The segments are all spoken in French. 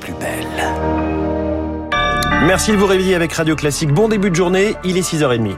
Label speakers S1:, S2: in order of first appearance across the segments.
S1: plus belle.
S2: Merci de vous réveiller avec Radio Classique. Bon début de journée, il est 6h30.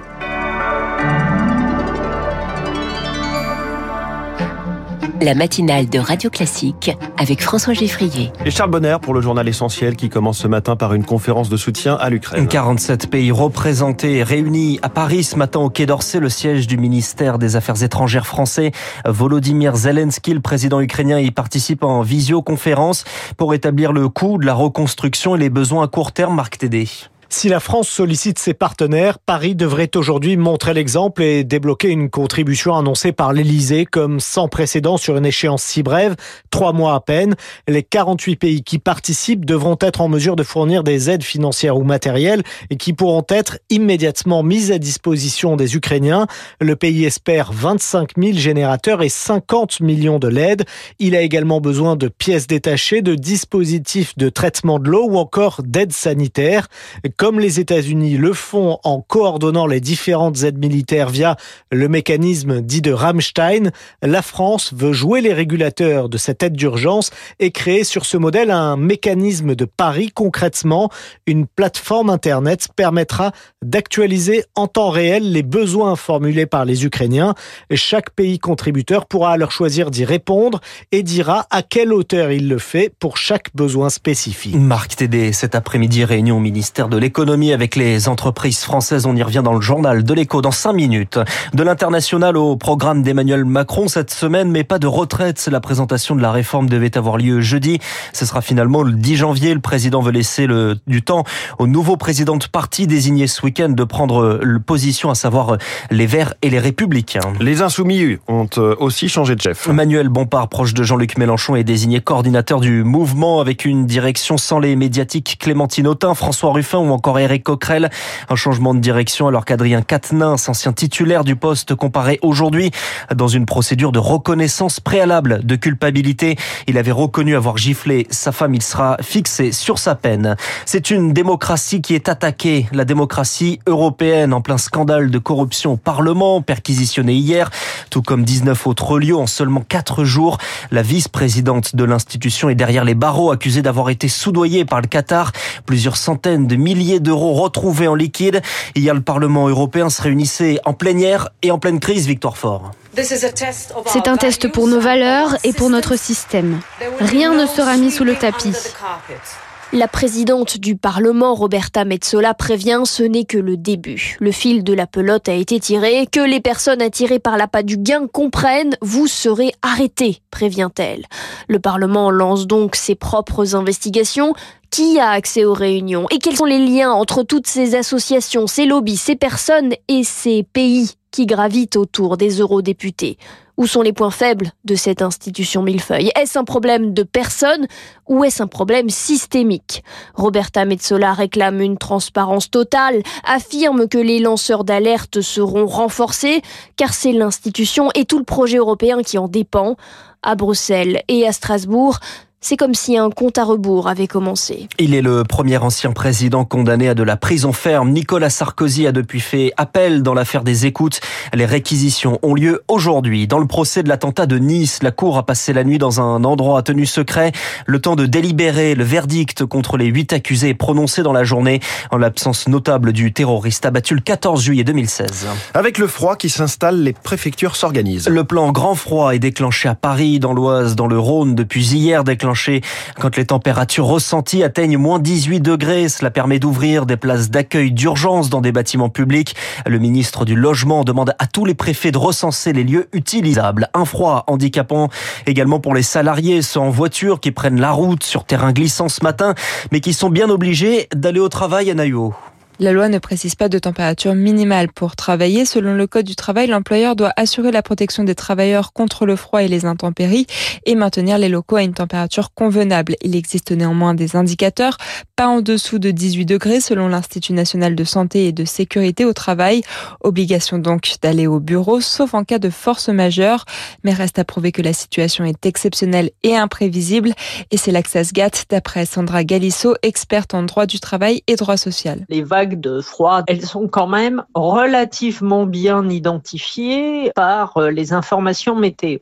S3: La matinale de Radio Classique avec François Geffrier.
S2: Et Charles Bonner pour le journal essentiel qui commence ce matin par une conférence de soutien à l'Ukraine.
S4: 47 pays représentés et réunis à Paris ce matin au Quai d'Orsay, le siège du ministère des Affaires étrangères français. Volodymyr Zelensky, le président ukrainien, y participe en visioconférence pour établir le coût de la reconstruction et les besoins à court terme. Marc Tédé.
S5: Si la France sollicite ses partenaires, Paris devrait aujourd'hui montrer l'exemple et débloquer une contribution annoncée par l'Elysée comme sans précédent sur une échéance si brève, trois mois à peine. Les 48 pays qui participent devront être en mesure de fournir des aides financières ou matérielles et qui pourront être immédiatement mises à disposition des Ukrainiens. Le pays espère 25 000 générateurs et 50 millions de LED. Il a également besoin de pièces détachées, de dispositifs de traitement de l'eau ou encore d'aides sanitaires comme les États-Unis le font en coordonnant les différentes aides militaires via le mécanisme dit de Rammstein, la France veut jouer les régulateurs de cette aide d'urgence et créer sur ce modèle un mécanisme de pari concrètement. Une plateforme Internet permettra d'actualiser en temps réel les besoins formulés par les Ukrainiens. Chaque pays contributeur pourra alors choisir d'y répondre et dira à quelle hauteur il le fait pour chaque besoin spécifique.
S4: Marc Tédé, cet après-midi, réunion ministère de l'économie avec les entreprises françaises. On y revient dans le journal de l'écho dans cinq minutes. De l'international au programme d'Emmanuel Macron cette semaine, mais pas de retraite. La présentation de la réforme devait avoir lieu jeudi. Ce sera finalement le 10 janvier. Le président veut laisser le, du temps au nouveau président de parti désigné ce week-end de prendre position, à savoir les Verts et les Républicains.
S2: Les Insoumis ont euh, aussi changé de chef.
S4: Emmanuel Bompard, proche de Jean-Luc Mélenchon, est désigné coordinateur du mouvement avec une direction sans les médiatiques Clémentine Autain, François Ruffin ou encore Eric Coquerel. Un changement de direction alors qu'Adrien Quatennens, ancien titulaire du poste, comparaît aujourd'hui dans une procédure de reconnaissance préalable de culpabilité. Il avait reconnu avoir giflé sa femme. Il sera fixé sur sa peine. C'est une démocratie qui est attaquée. La démocratie européenne en plein scandale de corruption au Parlement, perquisitionné hier, tout comme 19 autres lieux en seulement 4 jours. La vice-présidente de l'institution est derrière les barreaux, accusée d'avoir été soudoyée par le Qatar. Plusieurs centaines de milliers d'euros retrouvés en liquide. Hier, le Parlement européen se réunissait en plénière et en pleine crise, Victor Fort.
S6: C'est un test pour nos valeurs et pour notre système. Rien ne sera mis sous le tapis.
S7: La présidente du Parlement, Roberta Metsola, prévient ce n'est que le début. Le fil de la pelote a été tiré, que les personnes attirées par l'appât du gain comprennent, vous serez arrêtés, prévient-elle. Le Parlement lance donc ses propres investigations. Qui a accès aux réunions? Et quels sont les liens entre toutes ces associations, ces lobbies, ces personnes et ces pays? Qui gravitent autour des eurodéputés. Où sont les points faibles de cette institution millefeuille? Est-ce un problème de personnes ou est-ce un problème systémique? Roberta Metsola réclame une transparence totale, affirme que les lanceurs d'alerte seront renforcés, car c'est l'institution et tout le projet européen qui en dépend. À Bruxelles et à Strasbourg, c'est comme si un compte à rebours avait commencé.
S4: Il est le premier ancien président condamné à de la prison ferme. Nicolas Sarkozy a depuis fait appel dans l'affaire des écoutes. Les réquisitions ont lieu aujourd'hui. Dans le procès de l'attentat de Nice, la Cour a passé la nuit dans un endroit tenu secret. Le temps de délibérer, le verdict contre les huit accusés est prononcé dans la journée en l'absence notable du terroriste abattu le 14 juillet 2016.
S2: Avec le froid qui s'installe, les préfectures s'organisent.
S4: Le plan grand froid est déclenché à Paris, dans l'Oise, dans le Rhône depuis hier, déclenché quand les températures ressenties atteignent moins 18 degrés. Cela permet d'ouvrir des places d'accueil d'urgence dans des bâtiments publics. Le ministre du Logement demande à tous les préfets de recenser les lieux utilisables. Un froid handicapant également pour les salariés, en voiture qui prennent la route sur terrain glissant ce matin, mais qui sont bien obligés d'aller au travail à Naïo.
S8: La loi ne précise pas de température minimale pour travailler. Selon le Code du travail, l'employeur doit assurer la protection des travailleurs contre le froid et les intempéries et maintenir les locaux à une température convenable. Il existe néanmoins des indicateurs, pas en dessous de 18 degrés selon l'Institut national de santé et de sécurité au travail. Obligation donc d'aller au bureau, sauf en cas de force majeure. Mais reste à prouver que la situation est exceptionnelle et imprévisible. Et c'est là que d'après Sandra Galisso, experte en droit du travail et droit social.
S9: Vagues
S1: de froid, elles sont quand même relativement bien identifiées par euh, les informations météo.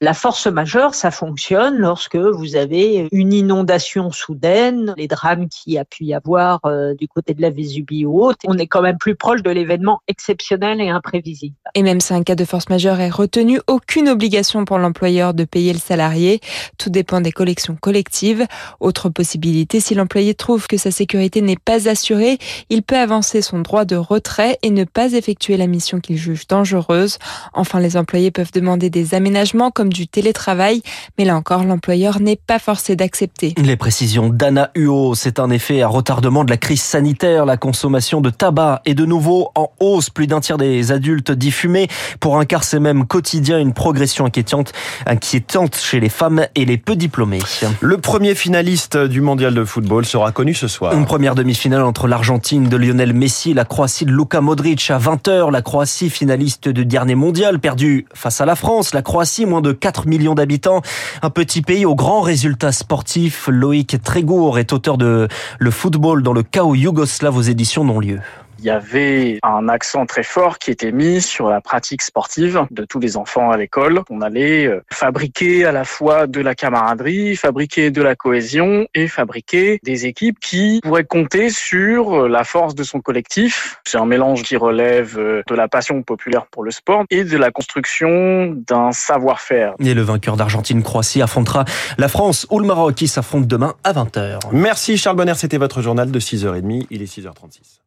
S1: La force majeure, ça fonctionne lorsque vous avez une inondation soudaine, les drames qui a pu y avoir euh, du côté de la Vésubie ou autre. On est quand même plus proche de l'événement exceptionnel et imprévisible.
S8: Et même si un cas de force majeure est retenu, aucune obligation pour l'employeur de payer le salarié. Tout dépend des collections collectives. Autre possibilité, si l'employé trouve que sa sécurité n'est pas assurée, il peut avancer son droit de retrait et ne pas effectuer la mission qu'il juge dangereuse. Enfin, les employés peuvent demander des aménagements comme du télétravail, mais là encore, l'employeur n'est pas forcé d'accepter.
S4: Les précisions d'Anna Huot, c'est un effet à retardement de la crise sanitaire. La consommation de tabac est de nouveau en hausse. Plus d'un tiers des adultes dit fumer. Pour un quart, c'est même quotidien une progression inquiétante, inquiétante chez les femmes et les peu diplômés.
S2: Le premier finaliste du mondial de football sera connu ce soir.
S4: Une première demi-finale entre l'Argentine de Lionel Messi la Croatie de Luka Modric à 20h. La Croatie, finaliste du dernier mondial, perdue face à la France. La Croatie, moins de 4 millions d'habitants. Un petit pays aux grands résultats sportifs. Loïc Trégour est auteur de Le football dans le chaos yougoslave aux éditions non-lieu
S9: il y avait un accent très fort qui était mis sur la pratique sportive de tous les enfants à l'école. On allait euh, fabriquer à la fois de la camaraderie, fabriquer de la cohésion et fabriquer des équipes qui pourraient compter sur euh, la force de son collectif. C'est un mélange qui relève euh, de la passion populaire pour le sport et de la construction d'un savoir-faire.
S4: Et le vainqueur d'Argentine-Croatie affrontera la France ou le Maroc qui s'affrontent demain à 20h.
S2: Merci Charles Bonner, c'était votre journal de 6h30, il est 6h36.